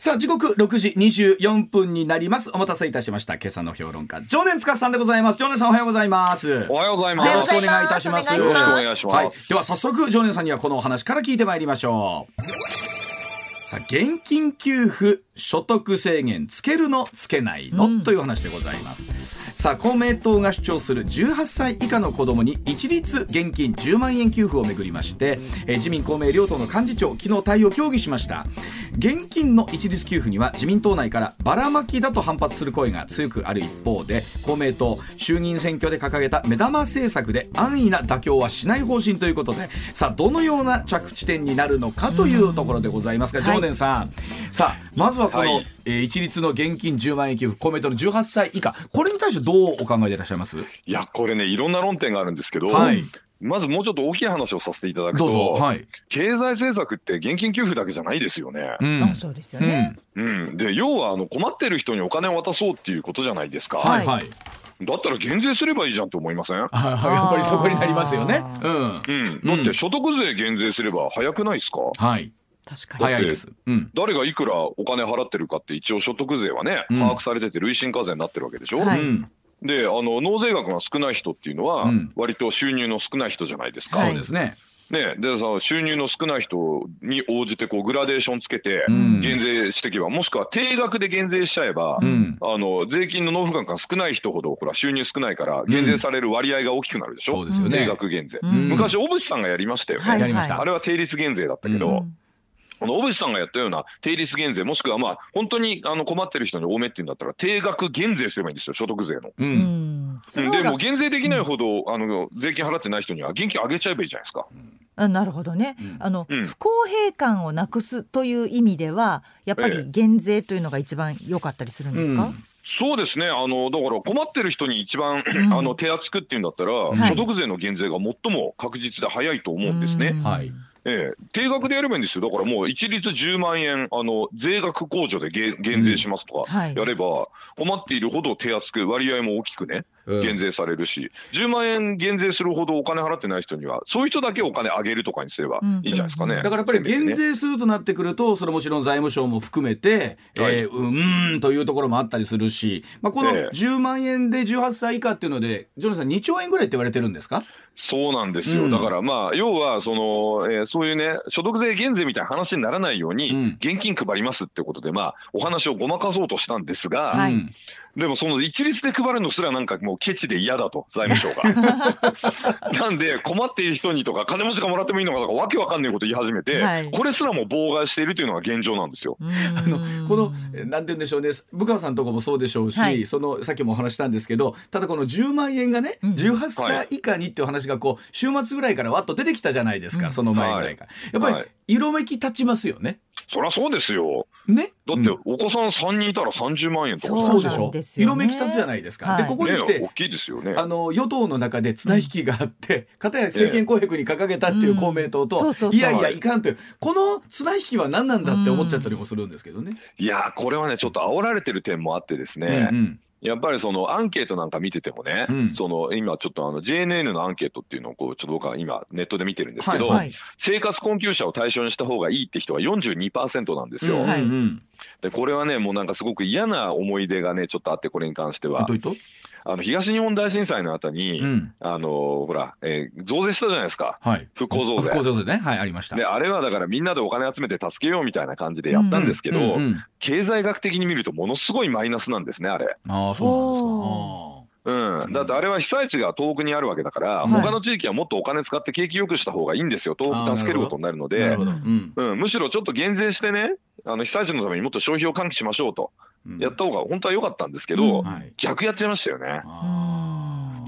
さあ時刻6時24分になります。お待たせいたしました。今朝の評論家常年司さんでございます。常年さんおはようございます。おはようございます。よろしくお願いいたします。よろしくお願いします、はい、では早速常年さんにはこのお話から聞いてまいりましょう。さあ現金給付所得制限つけるのつけないの、うん、という話でございますさあ公明党が主張する18歳以下の子どもに一律現金10万円給付をめぐりまして、え自民公明両党の幹事長昨日対応協議しました。現金の一律給付には自民党内からばらまきだと反発する声が強くある一方で公明党衆議院選挙で掲げた目玉政策で安易な妥協はしない方針ということでさあどのような着地点になるのかというところでございますが、常念さん、はい、さあまずはこの、はい、えー、一律の現金10万円給付公明党の18歳以下これに対してどうお考えでいらっしゃいます？いやこれねいろんな論点があるんですけど、はい、まずもうちょっと大きい話をさせていただくと、はい、経済政策って現金給付だけじゃないですよね。うん、そうですよね。うん、で要はあの困ってる人にお金を渡そうっていうことじゃないですか。はい、はいだったら減税すればいいじゃんって思いません？やっぱりそこになりますよね。うん。うん。だって所得税減税すれば早くないですか？はい。確かに。早いです、うん、誰がいくらお金払ってるかって一応所得税はね、把握されてて累進課税になってるわけでしょ、はい、であの納税額が少ない人っていうのは、割と収入の少ない人じゃないですか。そうですね。ね、でさ収入の少ない人に応じてこうグラデーションつけて減税していけば、うん、もしくは定額で減税しちゃえば、うん、あの税金の納付額が少ない人ほどほら収入少ないから減税される割合が大きくなるでしょ、うん、そうですよね、定額減税、昔小渕さんがやりましたよね、はいはい、あれは定率減税だったけど、この小渕さんがやったような定率減税もしくはまあ本当にあの困ってる人に多めっていうんだったら定額減税すればいいんですよ所得税の。うん、でも減税できないほど、あの税金払ってない人には現金上げちゃえばいいじゃないですか。あなるほどね、うん、あの、うん、不公平感をなくすという意味ではやっぱり減税というのが一番良かったりするんですか、うん。そうですね。あのだから困ってる人に一番、あの手厚くっていうんだったら、はい、所得税の減税が最も確実で早いと思うんですね。はいええ、定額でやればいいんですよ。だからもう一律10万円あの税額控除で減税しますとかやれば、うん。はい、困っているほど手厚く割合も大きくね減税されるし、うん、10万円減税するほどお金払ってない人にはそういう人だけお金あげるとかにすればいいじゃないですかね、だからやっぱり減税するとなってくるとそれもちろん財務省も含めて、はい、えー、うんというところもあったりするし、まあ、この10万円で18歳以下っていうので、ジョナさん2兆円ぐらいって言われてるんですか？そうなんですよ、うん、だからまあ要はその、えー、そういうね所得税減税みたいな話にならないように、現金配りますってことでまあお話をごまかそうとしたんですが、はい、でもその一律で配るのすらなんかもうケチで嫌だと財務省が。なんで困っている人にとか金持ちがもらってもいいのかとかわけわかんないこと言い始めて、はい、これすらも妨害しているというのが現状なんですよ。あのこのなんて言うんでしょうね。武川さんとかもそうでしょうし、はい、そのさっきもお話したんですけどただこの10万円がね、うん、18歳以下にっていう話がこう週末ぐらいからわっと出てきたじゃないですか、うん、その前ぐらいから。やっぱり色めき立ちますよね。そりゃそうですよ。ね？だってお子さん三人いたら三十万円とか、そうでしょ？色めき立つじゃないですか。でここに来て、大きいですよね。あの与党の中で綱引きがあって、片や政権公約に掲げたっていう公明党と、いやいやいかんというこの綱引きは何なんだって思っちゃったりもするんですけどね。いやこれはねちょっと煽られてる点もあってですね。やっぱりそのアンケートなんか見ててもね、うん、その今ちょっとあの JNN のアンケートっていうのをこうちょっと僕は今ネットで見てるんですけど、はい。はい、生活困窮者を対象にした方がいいって人が42%なんですよ。うん。はい、でこれはねもうなんかすごく嫌な思い出がねちょっとあってこれに関しては。あの東日本大震災の後に、うん、あのほら、えー、増税したじゃないですか、はい、復興増税。復興増税ね、はい、ありました。で、あれはだからみんなでお金集めて助けようみたいな感じでやったんですけど、うんうんうん、経済学的に見るとものすごいマイナスなんですね、あれ。ああ、そうなんですか。うん、だってあれは被災地が東北にあるわけだから、他の地域はもっとお金使って景気よくした方がいいんですよ。東北助けることになるので、うん、うん、むしろちょっと減税してねあの被災地のためにもっと消費を喚起しましょうと、やった方が本当は良かったんですけど、逆やっちゃいましたよね。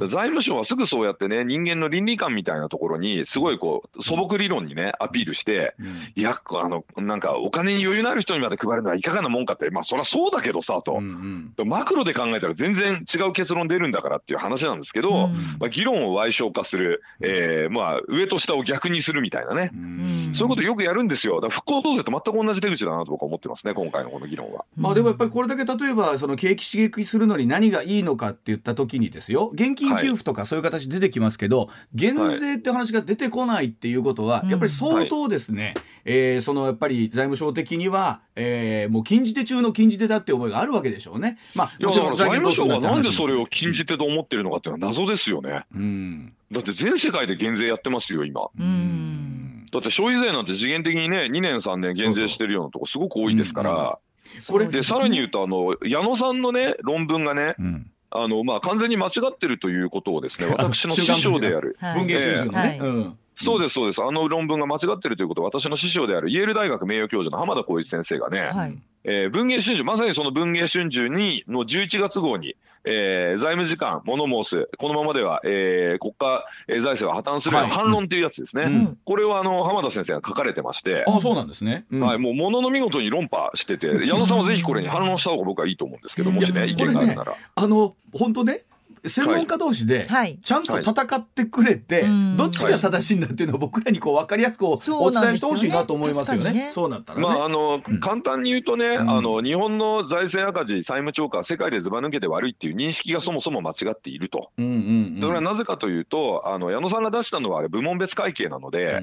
財務省はすぐそうやってね人間の倫理観みたいなところにすごいこう素朴理論にねアピールして、うん、いやあのなんかお金に余裕のある人にまで配るのはいかがなもんかってまあそりゃそうだけどさと、うんうん、マクロで考えたら全然違う結論出るんだからっていう話なんですけど、うん、まあ、議論を矮小化する、えー、まあ上と下を逆にするみたいなね、うん、そういうことよくやるんですよ。だから復興増税と全く同じ手口だなと僕は思ってますね今回のこの議論は。まあでもやっぱりこれだけ例えばその景気刺激するのに何がいいのかって言った時にですよ。現金給付とかそういう形出てきますけど、減税って話が出てこないっていうことは、やっぱり相当ですね、えそのやっぱり財務省的には、えもう禁じ手中の禁じ手だって思いがあるわけでしょうね。まあ、もちろん財務省はなんでそれを禁じ手と思ってるのかっていうのは謎ですよね。うん、だって全世界で減税やってますよ今。うん。だって消費税なんて次元的にね2年3年減税してるようなとこすごく多いですから。これでさらに言うとあの矢野さんのね論文がね、うんあのまあ完全に間違ってるということをですね 私の師匠である。文藝春秋のね、そうですそうです。あの論文が間違ってるということを私の師匠であるイェール大学名誉教授の浜田光一先生がね、はい、えー、文藝春秋まさにその文藝春秋にの11月号に、えー、財務次官物申すこのままでは、えー、国家財政は破綻するような反論というやつですね、はいうん、これはあの浜田先生が書かれてまして。あそうなんですね、うん、はいもうものの見事に論破してて矢野さんはぜひこれに反論した方が僕はいいと思うんですけどもしね意見があるなら、ね、あの本当ね専門家同士でちゃんと戦ってくれて、どっちが正しいんだっていうのを僕らにこう分かりやすくお伝えしてほしいなと思いますよね。そうなったら、ね、まああの、簡単に言うとね、あの日本の財政赤字債務超過世界でずば抜けて悪いっていう認識がそもそも間違っていると。それはなぜかというとあの矢野さんが出したのはあれ部門別会計なので、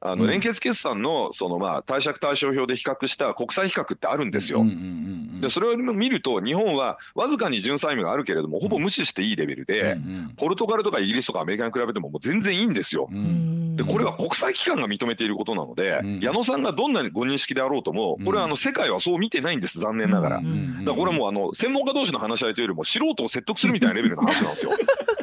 あの連結決算のそのまあ貸借対照表で比較した国際比較ってあるんですよ。でそれを見ると日本はわずかに純債務があるけれどもほぼ無視していいレベルで、ポルトガルとかイギリスとかアメリカに比べてももう全然いいんですよ。でこれは国際機関が認めていることなので、矢野さんがどんなにご認識であろうともこれはあの世界はそう見てないんです残念ながら。だからこれもあの専門家同士の話し合いというよりも素人を説得するみたいなレベルの話なんですよ。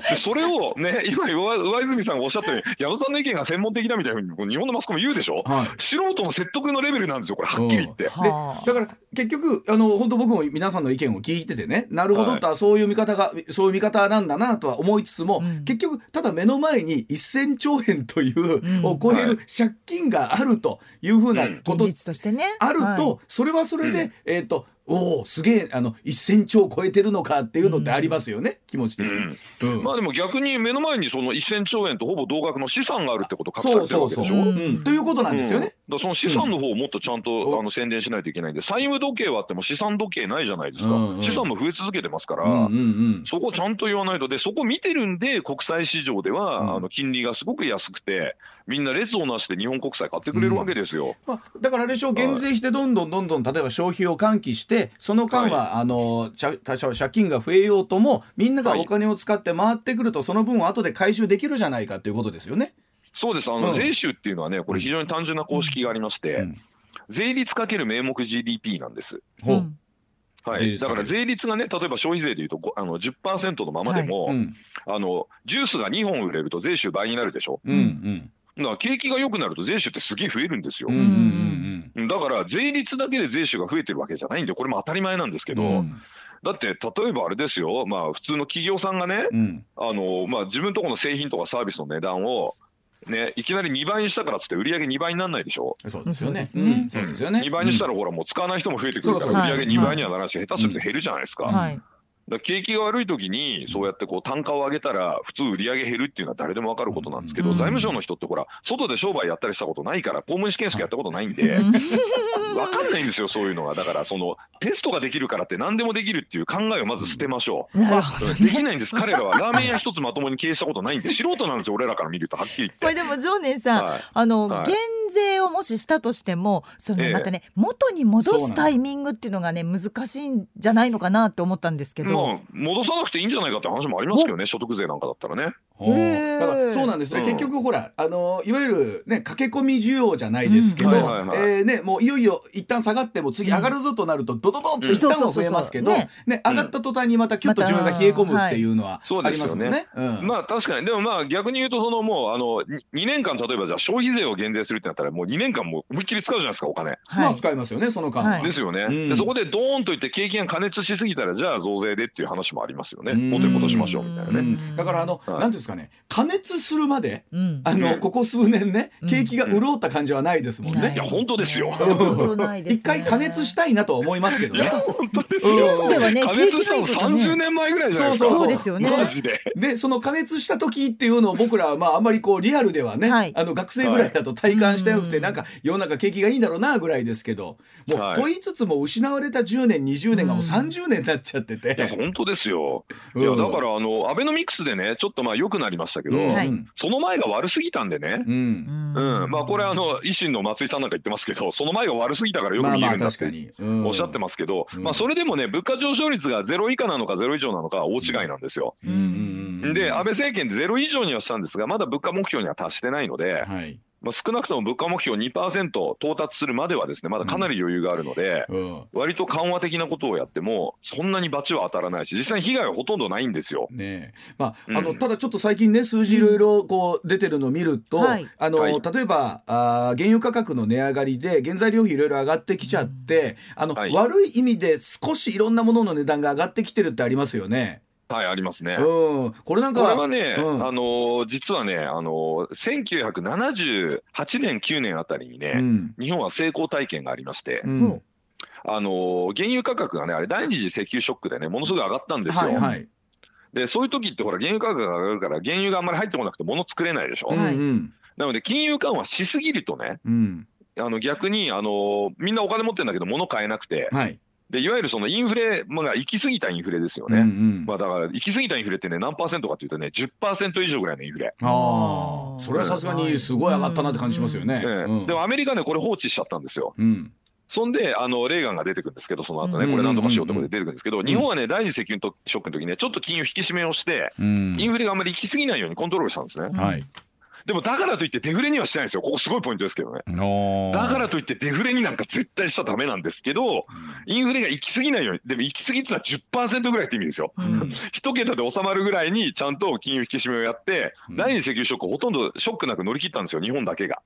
でそれをね今上泉さんがおっしゃったように 矢野さんの意見が専門的だみたいなふうに日本のマスコミ言うでしょ、はい、素人の説得のレベルなんですよこれはっきり言って。でだから結局あの本当僕も皆さんの意見を聞いててねなるほどとはそういう見方が、そういう見方なんだなとは思いつつも、うん、結局ただ目の前に1000兆円という、うん、を超える借金があるというふうなこと、うん、あると、それはそれで、えっ、ー、とおおすげえあの1,000兆超えてるのかっていうのってありますよね、うん、気持ち的に、うん。うん、まあでも逆に目の前にその1,000兆円とほぼ同額の資産があるってこと隠されてるわけでしょ？うということなんですよね。だその資産の方をもっとちゃんと、あの宣伝しないといけないんで債務時計はあっても資産時計ないじゃないですか、うんうん、資産も増え続けてますから、うんうんうん、そこちゃんと言わないとでそこ見てるんで国際市場では、あの金利がすごく安くてみんな列をなして日本国債買ってくれるわけですよ。まあ、だからあれでしょ減税してどんどんどんどん例えば消費を喚起してその間は、はい、あの多少借金が増えようともみんながお金を使って回ってくると、その分を後で回収できるじゃないかということですよね。そうです。あの、うん、税収っていうのはねこれ非常に単純な公式がありまして、うん、税率かける名目 GDP なんです。う。ん。はい、だから税率がね例えば消費税でいうとあの10%のままでも、はい。うん、あのジュースが2本売れると税収倍になるでしょ。うんうんだから景気が良くなると税収ってすげえ増えるんですよ。だから税率だけで税収が増えてるわけじゃないんでこれも当たり前なんですけど、うん、だって例えばあれですよ。まあ普通の企業さんがね、うん、あのまあ、自分とこの製品とかサービスの値段をね、いきなり2倍にしたからっつって売り上げ2倍にならないでしょ。そうですよね。うん、そうですよね。2倍にしたらほらもう使わない人も増えてくるから売り上げ2倍にはならない。し、下手すると減るじゃないですか。はいだ景気が悪い時にそうやってこう単価を上げたら普通売り上げ減るっていうのは誰でも分かることなんですけど、財務省の人ってほら外で商売やったりしたことないから公務員試験しかやったことないんで 分かんないんですよそういうのが。だからそのテストができるからって何でもできるっていう考えをまず捨てましょう、できないんです。彼らはラーメン屋一つまともに経営したことないんで素人なんですよ俺らから見るとはっきり言って。これでも常念さん、はい、あの、はい、減税をもししたとしてもそのまたね、え元に戻すタイミングっていうのがね難しいんじゃないのかなって思ったんですけど、まあ、戻さなくていいんじゃないかって話もありますけどね所得税なんかだったらね。だからそうなんです。ね、うん、結局ほらあのいわゆるね駆け込み需要じゃないですけど、ねもういよいよ一旦下がっても次上がるぞとなるとドドドって一旦は増えますけど、ね上がった途端にまたキュッと需要が冷え込むっていうのはありますよね。まあ確かに。でもまあ逆に言うとそのもうあの2年間例えばじゃあ消費税を減税するってなったらもう2年間も思いっきり使うじゃないですかお金。まあ使いますよねその間は。ですよね。でそこでドーンといって景気が加熱しすぎたらじゃあ増税でっていう話もありますよね。もっと戻しましょうみたいなね。だからあの、なんてですかね加熱するまで、うん、あのここ数年ね景気が潤った感じはないですもんね。いや本当ですよ。一回加熱したいなと思いますけどね。本当ですよ。ではね加熱したの三十年前ぐらいじゃないですか。そうですよね。マジで。でその加熱した時っていうのを僕らはまああんまりこうリアルではね、はい、あの学生ぐらいだと体感してなくて、なんか世の中景気がいいんだろうなぐらいですけど、もう、と言いつつも失われた10年20年がもう30年になっちゃってて。いや本当ですよ。いやだからあのアベノミクスでねちょっとまあ良くなりましたけど、その前が悪すぎたんでね。うん。まあこれあの維新の松井さんなんか言ってますけど、その前が悪すぎたからよく見えるんだっておっしゃってますけど、まあそれでもね物価上昇率がゼロ以下なのかゼロ以上なのか大違いなんですよ。で安倍政権でゼロ以上にはしたんですがまだ物価目標には達してないので。はいまあ、少なくとも物価目標2%到達するまではですねまだかなり余裕があるので、うん、割と緩和的なことをやってもそんなに罰は当たらないし実際に被害はほとんどないんですよ。ねまあ、うん、あのただちょっと最近ね数字いろいろこう出てるのを見ると、はい、あの、はい、例えばあ原油価格の値上がりで原材料費いろいろ上がってきちゃって、あの、はい、悪い意味で少しいろんなものの値段が上がってきてるってありますよね。はい、ありますね。うん、これなんか。これはね、うん、あの、実はね、あの、1978年、9年あたりにね、うん、日本は成功体験がありまして、うん、あの、原油価格がね、あれ、第二次石油ショックでね、ものすごい上がったんですよ。はいはい、で、そういう時って、ほら、原油価格が上がるから、原油があんまり入ってこなくて、物作れないでしょ。はい、なので、金融緩和しすぎるとね、あの逆にあのみんなお金持ってるんだけど物買えなくて、はい、でいわゆるそのインフレ、まあ、行き過ぎたインフレですよね、うんうん、まあ、だから行き過ぎたインフレってね何パーセントかというとね10%以上ぐらいのインフレ。ああそれはさすがにすごい上がったなって感じしますよね、うん。うん、でもアメリカねこれ放置しちゃったんですよ、うん。そんであのレーガンが出てくるんですけどその後ねこれ何とかしようとこで出てくるんですけど、日本はね第二次石油ショックの時ねちょっと金融引き締めをして、インフレがあんまり行き過ぎないようにコントロールしたんですね。はいでもだからといってデフレにはしてないんですよ。ここすごいポイントですけどね。だからといってデフレになんか絶対しちゃダメなんですけど、インフレが行き過ぎないように、でも行き過ぎってのは10%ぐらいって意味ですよ。一、うん、桁で収まるぐらいにちゃんと金融引き締めをやって、うん、第二次石油ショックほとんどショックなく乗り切ったんですよ、日本だけが。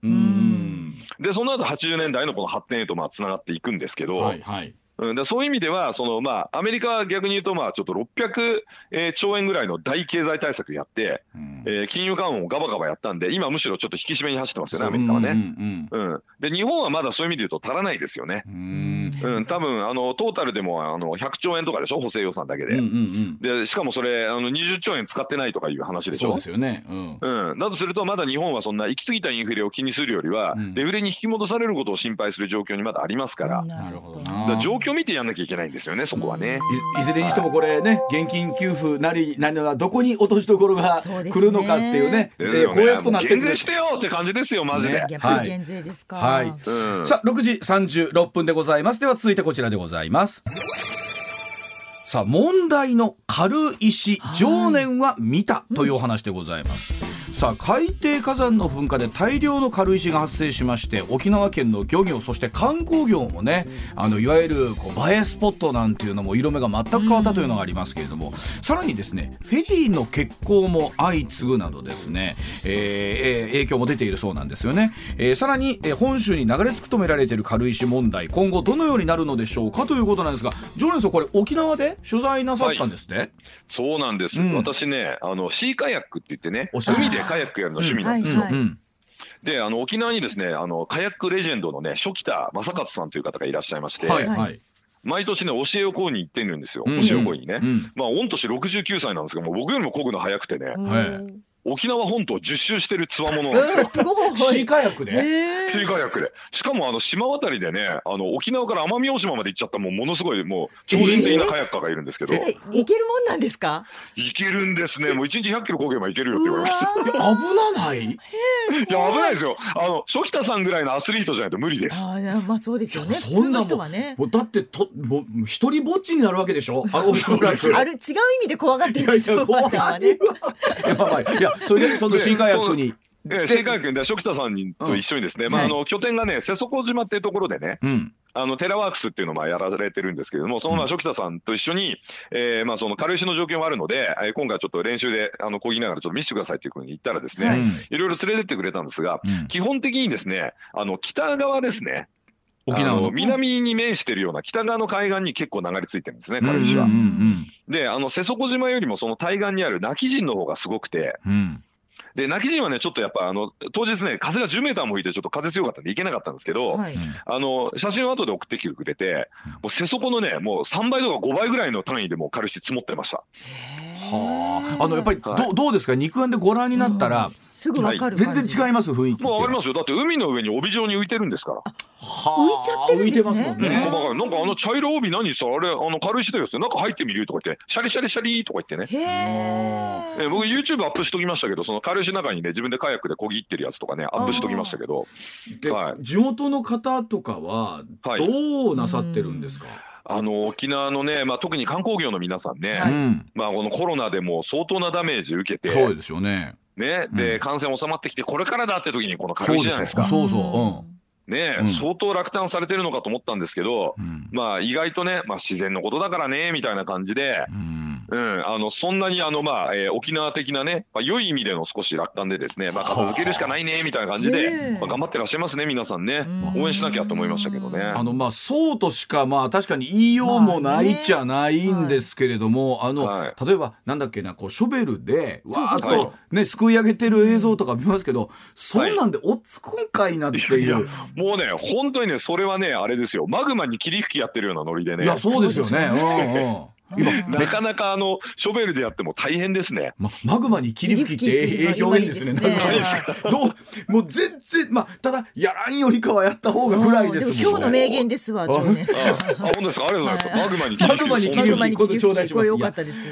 で、その後80年代のこの発展へとまあつながっていくんですけど、はいはいうん、でそういう意味ではその、まあ、アメリカは逆に言うと、まあ、ちょっと600、えー、兆円ぐらいの大経済対策やって、うん、えー、金融緩和をガバガバやったんで、今むしろちょっと引き締めに走ってますよね、アメリカはね。うん、うん。うん、で、日本はまだそういう意味で言うと足らないですよね。うん、うん、多分あのトータルでもあの100兆円とかでしょ、補正予算だけで。うんうんうん、でしかもそれあの20兆円使ってないとかいう話でしょ？そうですよね、うん。うん、だとすると、まだ日本はそんな行き過ぎたインフレを気にするよりは、デフレに引き戻されることを心配する状況にまだありますから、なるほどな。状況を見てやんなきゃいけないんですよね、そこはね。いずれにしてもこれね、現金給付なり、何はどこに落としどころが来るのかっていうね、うね公約となって減税してよって感じですよ、マジで。はい、減税ですか。はい。さあ、6時36分でございます。では続いてこちらでございます。さあ、問題の軽石、常年は見たというお話でございます。さあ海底火山の噴火で大量の軽石が発生しまして沖縄県の漁業そして観光業もねあのいわゆるこう映えスポットなんていうのも色目が全く変わったというのがありますけれども、さらにですねフェリーの欠航も相次ぐなどですね、えー、影響も出ているそうなんですよね、えー、さらに、えー、本州に流れ着くとめられている軽石問題今後どのようになるのでしょうかということなんですがジョーネさんこれ沖縄で取材なさったんですね、はい、そうなんです、うん、私ねあのシーカヤックって言ってね海でカヤックやるの趣味なんですよ。であの沖縄にですねあのカヤックレジェンドのね初北正勝さんという方がいらっしゃいまして、はいはい、毎年ね教えを講に行ってるんですよ、教えを講にね、うん、まあ御年69歳なんですけども僕よりもこぐの早くてね、はい沖縄本島10周してるつわものなんですよ。すごい。シーカヤックで、えー、シーカヤックで。しかもあの島渡りでね、あの沖縄から奄美大島まで行っちゃったもうものすごいもう超人的なカヤッカーがいるんですけど。えー、行けるもんなんですか？行けるんですね。もう1日100キロ漕げば行けるよって言われました。危なない？いや危ないですよ。あの初北さんぐらいのアスリートじゃないと無理です。あまあそうですよね。そんなもん、ね、もうだってともう一人ぼっちになるわけでしょ。あのある違う意味で怖がってるでしょ。おばあちゃんはね。やばい。いやそれでその新海薬に。ええ、新海薬で初北さんにと一緒にですね、うん、まあ、あの拠点がね瀬底島っていうところでね、うん、あのテラワークスっていうのをまあやられてるんですけれどもそのまあ初北さんと一緒に、えー、まあその軽石の状況もあるので、えー、今回ちょっと練習であのこぎながらちょっと見せてくださいというふうに言ったらですね、い。ろいろ連れてってくれたんですが、基本的にですねあの北側ですね沖縄の。南に面してるような北側の海岸に結構流れ着いてるんですね軽石は。であの瀬底島よりもその対岸にある今帰仁の方がすごくて。うん。で泣き陣はねちょっとやっぱあの当日ね風が10メーターも吹いてちょっと風強かったんで行けなかったんですけど、はい、あの写真を後で送ってきてくれてもう瀬底のねもう3倍とか5倍ぐらいの単位でもう軽石積もってました。はあ、あのやっぱりど,、はい、どうですか？肉眼でご覧になったら、うんすぐわかる、はい、全然違います雰囲気もうわかりますよ。だって海の上に帯状に浮いてるんですから。浮いちゃってるんですね、ね、なんかあの茶色帯何さあれあの軽石だよ。って中入ってみるとか言ってシャリシャリシャリとか言ってね。へえ僕 YouTube アップしときましたけどその軽石の中にね自分でカヤックでこぎってるやつとかねアップしときましたけど、はい、地元の方とかはどうなさってるんですか、はいあの沖縄のね、まあ、特に観光業の皆さんね、はい、まあ、このコロナでも相当なダメージ受けて。そうですよねね、で、うん、感染収まってきてこれからだって時にこの軽石じゃないですか。そうそう、ね、うん、相当落胆されてるのかと思ったんですけど、うん、まあ意外とね、まあ、自然のことだからねみたいな感じで、うん、うん、あのそんなにあの、まあえー、沖縄的なね、まあ、良い意味での少し楽観でですね、まあ、片付けるしかないねみたいな感じで、まあ、頑張ってらっしゃいますね皆さんね。応援しなきゃと思いましたけどね。あのまあそうとしかまあ確かに言いようもないじゃないんですけれども、あの、はい、例えばなんだっけなこうショベルでわーっとねすくい上げてる映像とか見ますけど、そんなんでおっつくんかいなっていう。いやいやもうね本当にねそれはねあれですよ。マグマに霧吹きやってるようなノリでね。いやそうですよね。うんうん今なかなかあのショベルでやっても大変ですね。ま、マグマに霧吹きってええ表現ですね。どうもう全然まあただやらんよりかはやった方がぐらいですもん。今日の名言ですわ。あ本当ですか？ありがとうございます。マグマにマグマに霧吹きこ頂戴します。よかったです。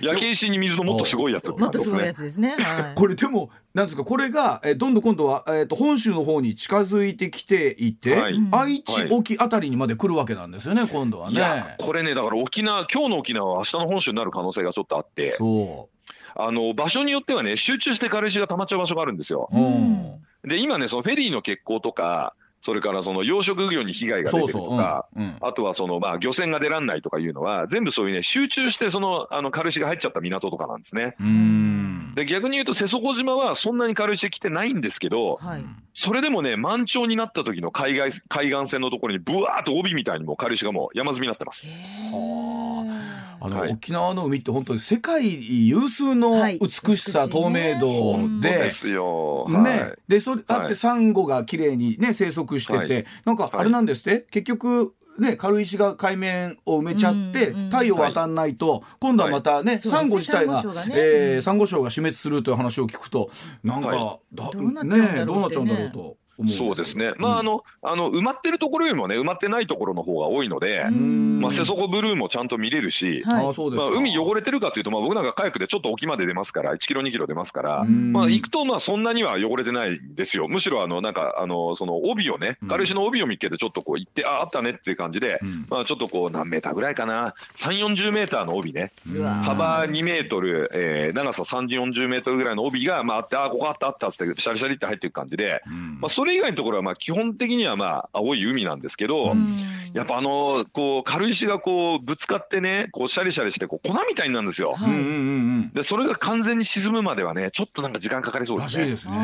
焼け石に水のもっとすごいやつ。もっとすごいやつですね。これでもなんですか？これが、えー、どんどん今度は、えーと、本州の方に近づいてきていて、はい、愛知沖あたりにまで来るわけなんですよね、今度はね。これねだから沖縄今日の沖縄は明日の本州になる可能性がちょっとあって。あの場所によってはね集中して軽石が溜まっちゃう場所があるんですよ。うん、で今ねそのフェリーの欠航とかそれからその養殖業に被害が出てるとか、あとはそのまあ漁船が出らんないとかいうのは、全部そういうね、集中してそのあの軽石が入っちゃった港とかなんですね。で逆に言うと瀬底島はそんなに軽石来てないんですけど、はい、それでもね、満潮になった時の海外海岸線のところにぶわーっと帯みたいにも軽石がもう山積みになってます。あ。の、はい、沖縄の海って本当に世界有数の美しさ、はい、透明度で、ですよ、ね、でそれあってサンゴが綺麗にね生息してて、なんかあれなんですって、結局ね、軽石が海面を埋めちゃって、太陽当たんないと、今度はまたね、サンゴ自体が、えサンゴ礁が死滅するという話を聞くとなんか、どうなっちゃうんだろうと。そうですね、まああのあの埋まってるところよりもね埋まってないところの方が多いので、まあ、瀬底ブルーもちゃんと見れるし、はい、まあ、海汚れてるかというと、まあ、僕なんかカヤックでちょっと沖まで出ますから1キロ2キロ出ますから、まあ、行くとまあそんなには汚れてないですよ。むしろあのなんかあのその帯をね軽石の帯を見っけてちょっとこう行ってああったねっていう感じで、まあ、ちょっとこう何メーターぐらいかな。3 4 0メーターの帯ね。幅2メートル、えー、長さ3 4 0メートルぐらいの帯が、まあ、あってあここあったあったってシャリシャリって入っていく感じで、まあ、それ以外のところはまあ基本的にはまあ青い海なんですけど、やっぱあのこう軽石がこうぶつかってねこうシャリシャリしてこう粉みたいになるんですよ。でそれが完全に沈むまではねちょっとなんか時間かかりそうですね。すね。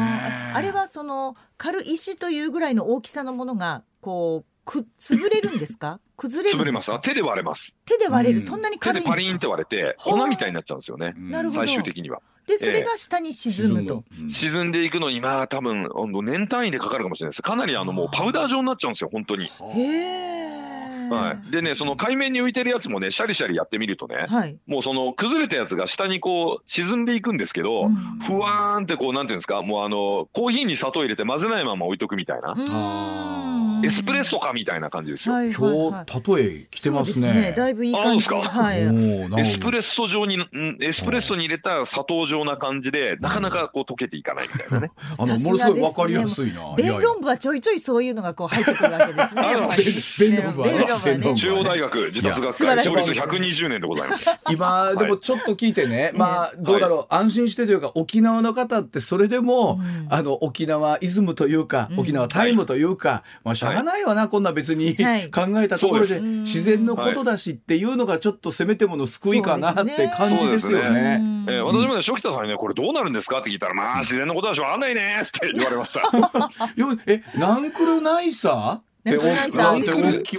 あれはその軽石というぐらいの大きさのものがこうく潰れるんですか？崩れる潰れます。手で割れます。手で割れる、そんなに軽い手でパリンって割れて粉みたいになっちゃうんですよね。最終的にはでそれが下に沈むと、えー、沈んでいくのにまあ多分年単位でかかるかもしれないです。かなりあのもうパウダー状になっちゃうんですよ本当に。へえはい、でねその海面に浮いてるやつもねシャリシャリやってみるとね、はい、もうその崩れたやつが下にこう沈んでいくんですけど、うん、ふわーんってこうなんていうんですかもうあのコーヒーに砂糖入れて混ぜないまま置いとくみたいな。エスプレッソかみたいな感じですよ。はいはいはい、今日例え来てますね。すねだいぶいい感じ。はい、エスプレッソ状にエスプレッソに入れた砂糖状な感じでなかなかこう溶けていかないみたいなね。あのものすごいわかりやすいな。弁論部はちょいちょいそういうのがこう入ってくるわけですね。弁論部はね。中央大学自達学会創立120年でございます。今でもちょっと聞いてね、まあどうだろう。安心してというか沖縄の方ってそれでもあの沖縄イズムというか沖縄タイムというかまあしゃあないわなこんな別に、はい、考えたところで自然のことだしっていうのがちょっとせめてもの救いかなって感じですよね。ね。えー、私もね初期田さんにねこれどうなるんですかって聞いたらまあ自然のことだしわかんないねって言われました。えナンクルないさ？で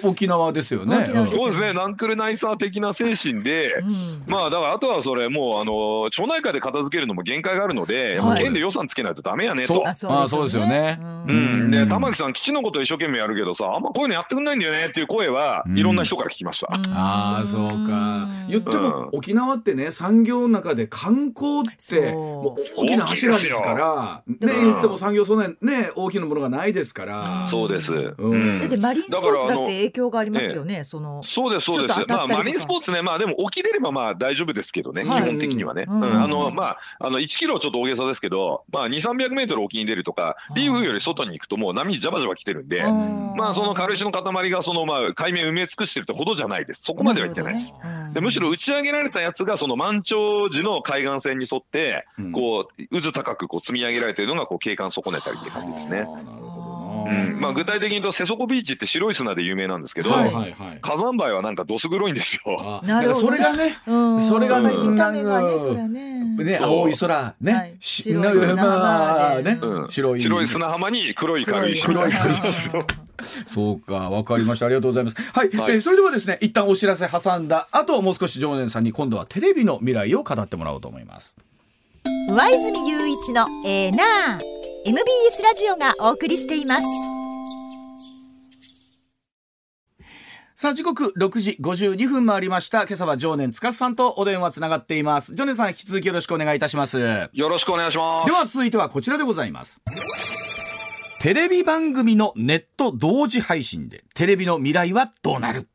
沖縄ですよね。そうですねナンクルナイサー的な精神で、うん、まあだからあとはそれもうあの町内会で片付けるのも限界があるので、はい、県で予算つけないとダメやねと。あそうですよね。うん、で玉木さん基地のこと一生懸命やるけどさあんまこういうのやってくんないんだよねっていう声はいろんな人から聞きました。ああそうか。言っても沖縄ってね産業の中で観光って大きな柱ですから。ね言っても産業そんなね大きなものがないですから。そうです。うん。でマリンスポーツだって影響がありますよね。そのそうですそうです。まあマリンスポーツねまあでも起きれればまあ大丈夫ですけどね基本的にはね。うんあのまああの1キロちょっと大げさですけどまあ2、300メートル沖に出るとかリーフより外に行くともう波ジャバジャバ来てるんでまあその軽石の塊がそのまあ海面埋め尽くしてるってほどじゃないです。そこまでは言ってないです。でむしろ打ち上げられたやつがその満潮時の海岸線に沿ってこう渦高くこう積み上げられているのがこう景観損ねたりって感じですね。うん。まあ、具体的に言うと瀬底ビーチって白い砂で有名なんですけど、はいはいはい、火山灰はなんかどす黒いんですよ。なるほどそれがね、それがね、見た目がね、それはね。ね、青い空、ね、はい、白い砂浜ね、白い。白い砂浜に黒い軽石黒い。そうか、わかりました。ありがとうございます。はい、はい、えー、それではですね、一旦お知らせ挟んだ後、もう少し常念さんに今度はテレビの未来を語ってもらおうと思います。上泉雄一のエーナー。MBS ラジオがお送りしています。さあ時刻6時52分回りました。今朝は常年司さんとお電話つながっています。常年さん引き続きよろしくお願いいたします。よろしくお願いします。では続いてはこちらでございます。テレビ番組のネット同時配信でテレビの未来はどうなる？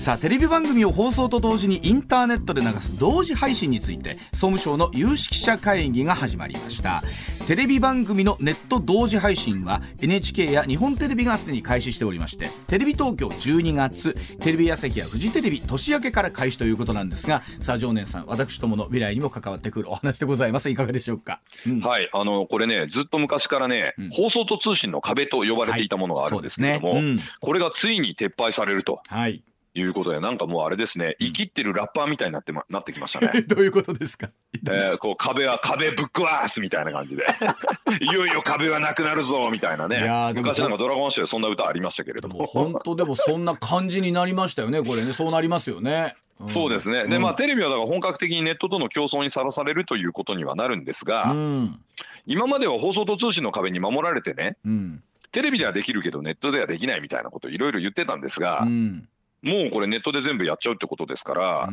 さあテレビ番組を放送と同時にインターネットで流す同時配信について総務省の有識者会議が始まりました。テレビ番組のネット同時配信は NHK や日本テレビがすでに開始しておりましてテレビ東京12月テレビ朝日やフジテレビ年明けから開始ということなんですがさあ常念さん私どもの未来にも関わってくるお話でございます。いかがでしょうか、うん、はいあのこれねずっと昔からね、うん、放送と通信の壁と呼ばれていたものがあるんですけれども、はいね。うん、これがついに撤廃されると。はいいうことで、なんかもうあれですね、生きってるラッパーみたいになって、ま、なってきましたね。どういうことですか？えー、こう壁は壁ぶっ壊すみたいな感じで、いよいよ壁はなくなるぞみたいなね。いや昔なんかドラゴンシュそんな歌ありましたけれども。本当でもそんな感じになりましたよね。これね、そうなりますよね。うん、そうですね。で、まあ、テレビはだから本格的にネットとの競争にさらされるということにはなるんですが、うん、今までは放送と通信の壁に守られてね、うん、テレビではできるけどネットではできないみたいなことをいろいろ言ってたんですが、もうこれネットで全部やっちゃうってことですから、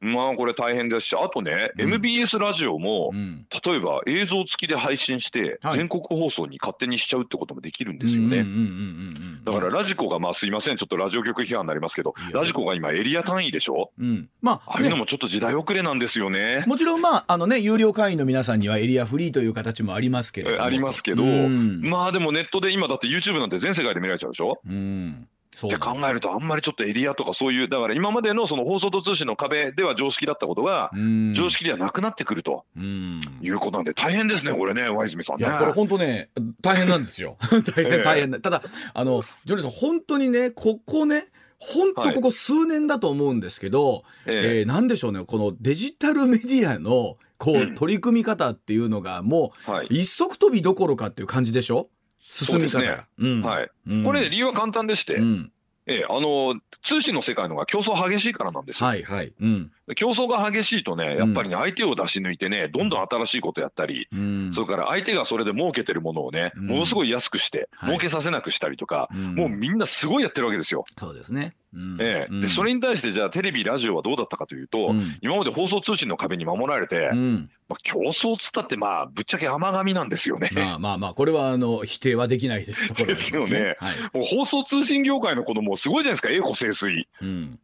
まあこれ大変ですし、あとね、うん、MBS ラジオも、うん、例えば映像付きで配信して、全国放送に勝手にしちゃうってこともできるんですよね。だからラジコが、まあすいません、ちょっとラジオ局批判になりますけど、ラジコが今エリア単位でしょ、うん、まあ、ああいうのもちょっと時代遅れなんですよね。もちろんまあ、あのね、有料会員の皆さんにはエリアフリーという形もありますけれどありますけど、まあでもネットで今だって YouTube なんて全世界で見られちゃうでしょ？うんって考えるとあんまりちょっとエリアとかそういうだから今までのその放送と通信の壁では常識だったことが常識ではなくなってくるということなんで大変ですねこれね和泉さん、ね、いやこれ本当ね大変なんですよ。大 変大変、えー、ただあのジョニーさん本当にねここね本当ここ数年だと思うんですけど、はい、えー、えー、なんでしょうねこのデジタルメディアのこう、取り組み方っていうのがもう、一足飛びどころかっていう感じでしょ？進み方。ね。うん、はい、うん、これ理由は簡単でして、うん、ええ、あの通信の世界のが競争激しいからなんですよ。はいはい。うん、競争が激しいとねやっぱりね相手を出し抜いてねどんどん新しいことやったり、うん、それから相手がそれで儲けてるものをね、うん、ものすごい安くして、儲けさせなくしたりとか、もうみんなすごいやってるわけですよ。そうですね。ええ、でそれに対してじゃあテレビラジオはどうだったかというと、今まで放送通信の壁に守られて、まあ、競争っつったってまあぶっちゃけ甘噛みなんですよね。まあまあまあこれはあの否定はできないです、ね、ですよね。はい、もう放送通信業界の子供すごいじゃないですか。栄枯盛衰。うん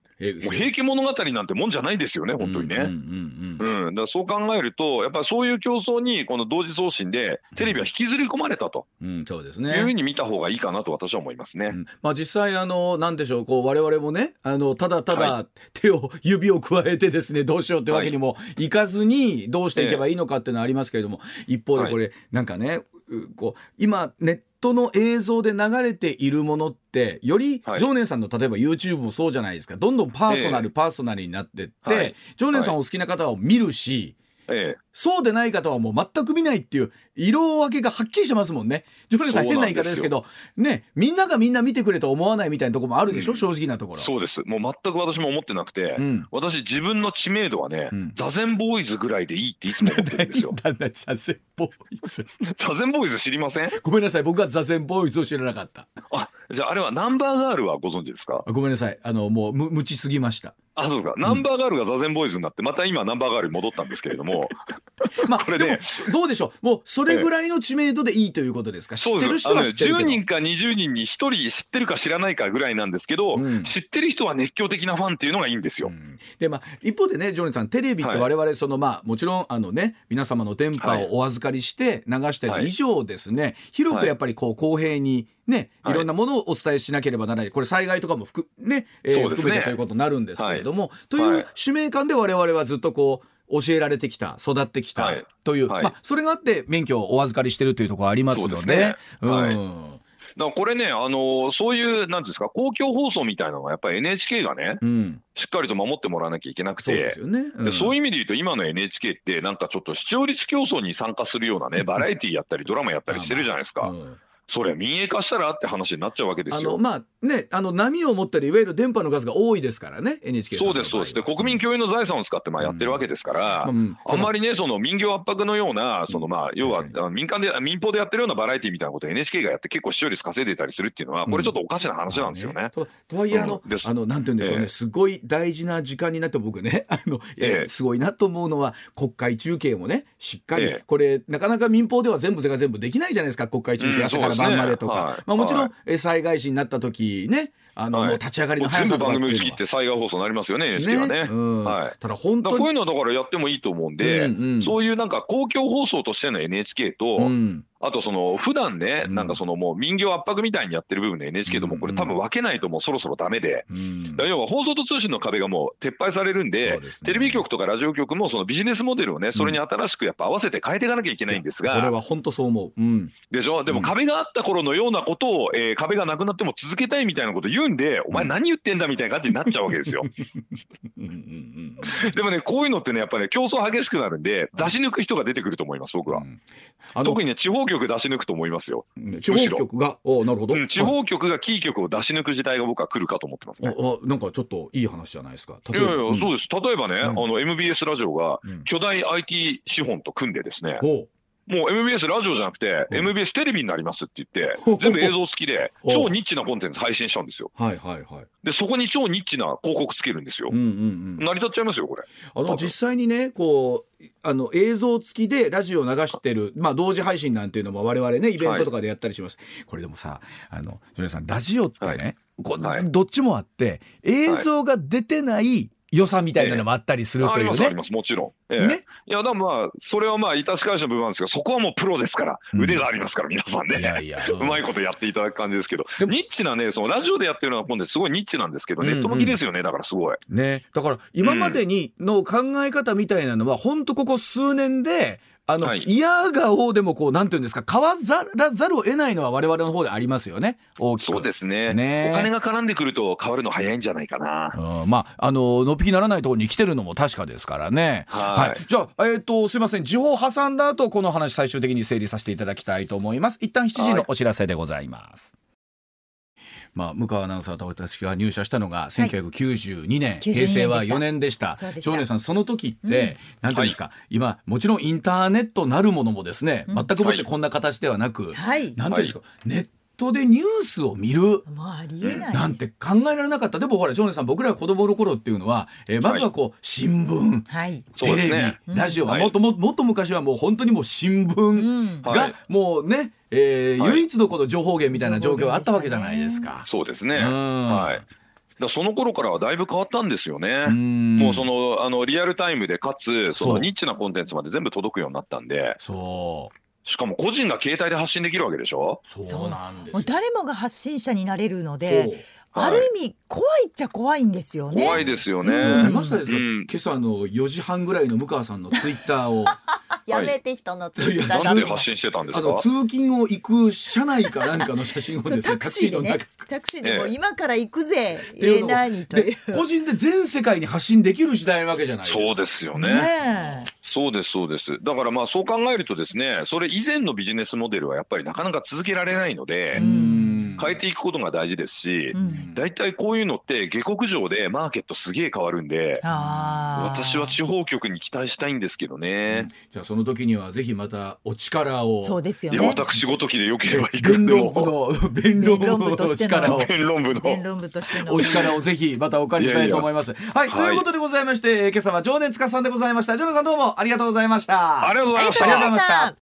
もう平家物語なんてもんじゃないですよね本当にね。うんだからそう考えるとやっぱりそういう競争にこの同時送信でテレビは引きずり込まれたと、うん、そうですね。いうふうに見た方がいいかなと私は思いますね。うん、まあ、実際あのなんでしょうこう我々もねあのただただ手を、指を加えてですねどうしようってわけにもいかずにどうしていけばいいのかっていうのはありますけれども、一方でこれ、はい、なんかねこう今ネットの映像で流れているものってより常念さんの例えば YouTube もそうじゃないですか。どんどんパーソナル、パーソナルになってって、常念さんお好きな方を見るし、そうでない方はもう全く見ないっていう色分けがはっきりしてますもんね。ジョネさん変な言い方ですけどねみんながみんな見てくれと思わないみたいなところもあるでしょ、うん、正直なところ。そうです。もう全く私も思ってなくて、うん、私自分の知名度はね、うん、座禅ボーイズぐらいでいいっていつも思ってるんですよ。座禅ボーイズ。座禅ボーイズ知りません？ごめんなさい僕は座禅ボーイズを知らなかった。あじゃああれはナンバーガールはご存知ですか？ごめんなさい。あのもう無無知すぎました。あそうですか、ナンバーガールが座禅ボーイズになってまた今ナンバーガールに戻ったんですけれども まあこれね。どうでしょう。もうそれぐらいの知名度でいいということですか、知ってる人は知ってるけど、ね、10人か20人に1人知ってるか知らないかぐらいなんですけど、うん、知ってる人は熱狂的なファンっていうのがいいんですよ。うん、でまあ一方でねジョネさんテレビって我々その、はい、まあもちろんあのね皆様の電波をお預かりして流したり以上ですね、はい、広くやっぱりこう公平にね、い。ろんなものをお伝えしなければならない、これ災害とかも含,、ねえー、含めてということになるんですけれども、はい、という使命感で我々はずっとこう教えられてきた育ってきたという、はい、まあ、それがあって免許をお預かりしてるというところありますので。ね、うん。だからこれね、あのー、そういう、なんですか、公共放送みたいなのは、やっぱり NHK がね、うん、しっかりと守ってもらわなきゃいけなくて、そう、ね。うん、そういう意味で言うと、今の NHK って、なんかちょっと視聴率競争に参加するようなね、バラエティーやったり、ドラマやったりしてるじゃないですか。うんそれ民営化したらって話になっちゃうわけですよ。あのまあねあの波を持ったりいわゆる電波の数が多いですからね NHK そうですそうです。で国民共有の財産を使ってまあやってるわけですから、うんうん、あんまりねその民業圧迫のようなそのまあ要は民間で民放でやってるようなバラエティーみたいなことを NHK がやって結構視聴率稼いでいたりするっていうのはこれちょっとおかしな話なんですよね。ね。ととはいえあの,、あのなんて言うんでしょうね、えー、すごい大事な時間になって僕ねあの、えー、すごいなと思うのは国会中継もねしっかり、えー、これなかなか民放では全部が全部できないじゃないですか国会中継朝から晩までとか。はい。まあ、もちろん、はい、災害時になった時ねあの、はい、立ち上がりの速さとか全部番組打ち切って災害放送になりますよね NHK はね。ね。うん、はい、ただ本当こういうのはだからやってもいいと思うんで、うんうん、そういうなんか公共放送としての NHK と、うん、あとその普段ね、なんかそのもう民業圧迫みたいにやってる部分で NHK ともこれ多分分けないともうそろそろダメで、要は放送と通信の壁がもう撤廃されるんで、テレビ局とかラジオ局もそのビジネスモデルをね、それに新しくやっぱ合わせて変えていかなきゃいけないんですが、これは本当そう思う。でしょ？でも壁があった頃のようなことを、えー、壁がなくなっても続けたいみたいなこと言うんで、お前何言ってんだみたいな感じになっちゃうわけですよ。でもね、こういうのってね、やっぱね、競争激しくなるんで、出し抜く人が出てくると思います、僕は。特にね、地方局出し抜くと思います。よ。地方局が、おなるほど、うん、地方局がキー局を出し抜く時代が僕は来るかと思ってますね。あなんかちょっといい話じゃないですか。いやいや、うん、そうです。例えばね、あの MBS ラジオが巨大 IT 資本と組んでですね、もう MBS ラジオじゃなくて、MBS テレビになりますって言って、全部映像付きで、超ニッチなコンテンツ配信したんですよ。はいはいはい。で、そこに超ニッチな広告つけるんですよ。うんうんうん、成り立っちゃいますよ、これ。あの、実際にね、こう、あの映像付きでラジオを流してる、まあ、同時配信なんていうのも我々ねイベントとかでやったりします、はい、これでもさあのジョニーさんラジオってね、はい、こどっちもあって映像が出てない良さみたいなのもあったりするというね。えー、あります。もちろん。えー、ね、いやだまあそれはまあ致し返しの部分なんですけどそこはもうプロですから腕がありますから、皆さんね。いやいや、うん、うまいことやっていただく感じですけど。ニッチなねそのラジオでやってるような本ですごいニッチなんですけど、ネット向きですよねだからすごい。ね。だから今までにの考え方みたいなのは、うん、本当ここ数年であの、はい、嫌顔でもこうなんていうんですか変わらざるを得ないのは我々の方でありますよね。大きく。そうですね。ね。お金が絡んでくると変わるの早いんじゃないかな、うん、まああののっぴきならないところに来てるのも確かですからね。はい、はい、じゃあえっ、ー、とすいません。時報挟んだ後この話最終的に整理させていただきたいと思います。一旦7時のお知らせでございます、はいまあ、向川アナウンサーと私が入社したのが1992年、はい、平成は4年でした。少年さん、その時って、うん、なんていうんですか、はい、今、もちろんインターネットなるものもですね、全くもってこんな形ではなく、はい、なんていうんですか、ネットでニュースを見る。なんて考えられなかった。でもほら少年さん僕らが子供の頃っていうのは、えー、まずはこう新聞、はい、テレビ、ね、ラジオ、うん、もっとももっと昔はもう本当にもう新聞がもうね、えー、はい、唯一のこの情報源みたいな状況があったわけじゃないですか。そうですね、はい。だその頃からはだいぶ変わったんですよね。もうそのあのリアルタイムでかつそのニッチなコンテンツまで全部届くようになったんで。そう。しかも個人が携帯で発信できるわけでしょ？そう。なんです誰もが発信者になれるのである意味怖いっちゃ怖いんですよね。怖いですよね。うん、見ましたですか、うん、今朝の4時半ぐらいの向川さんのツイッターを。やめて人のツイッター。なんで発信してたんですか？通勤を行く車内かなんかの写真をですね、タクシーでね、タクシーでも今から行くぜ、ええー、何？という。個人で全世界に発信できる時代わけじゃないですか。そうですよね。ねそうですそうですだからまあそう考えるとですねそれ以前のビジネスモデルはやっぱりなかなか続けられないので。変えていくことが大事ですし、大体こういうのって下克上でマーケットすげえ変わるんで私は地方局に期待したいんですけどね、じゃあその時にはぜひまたお力を。そうですよ、ね、いや私ごときでよければいく弁論部の弁論部の力を。弁論部の。お力をぜひまたお借りしたいと思います。はい、ということでございまして今朝は常年塚さんでございました。常年さんどうもありがとうございました。ありがとうございました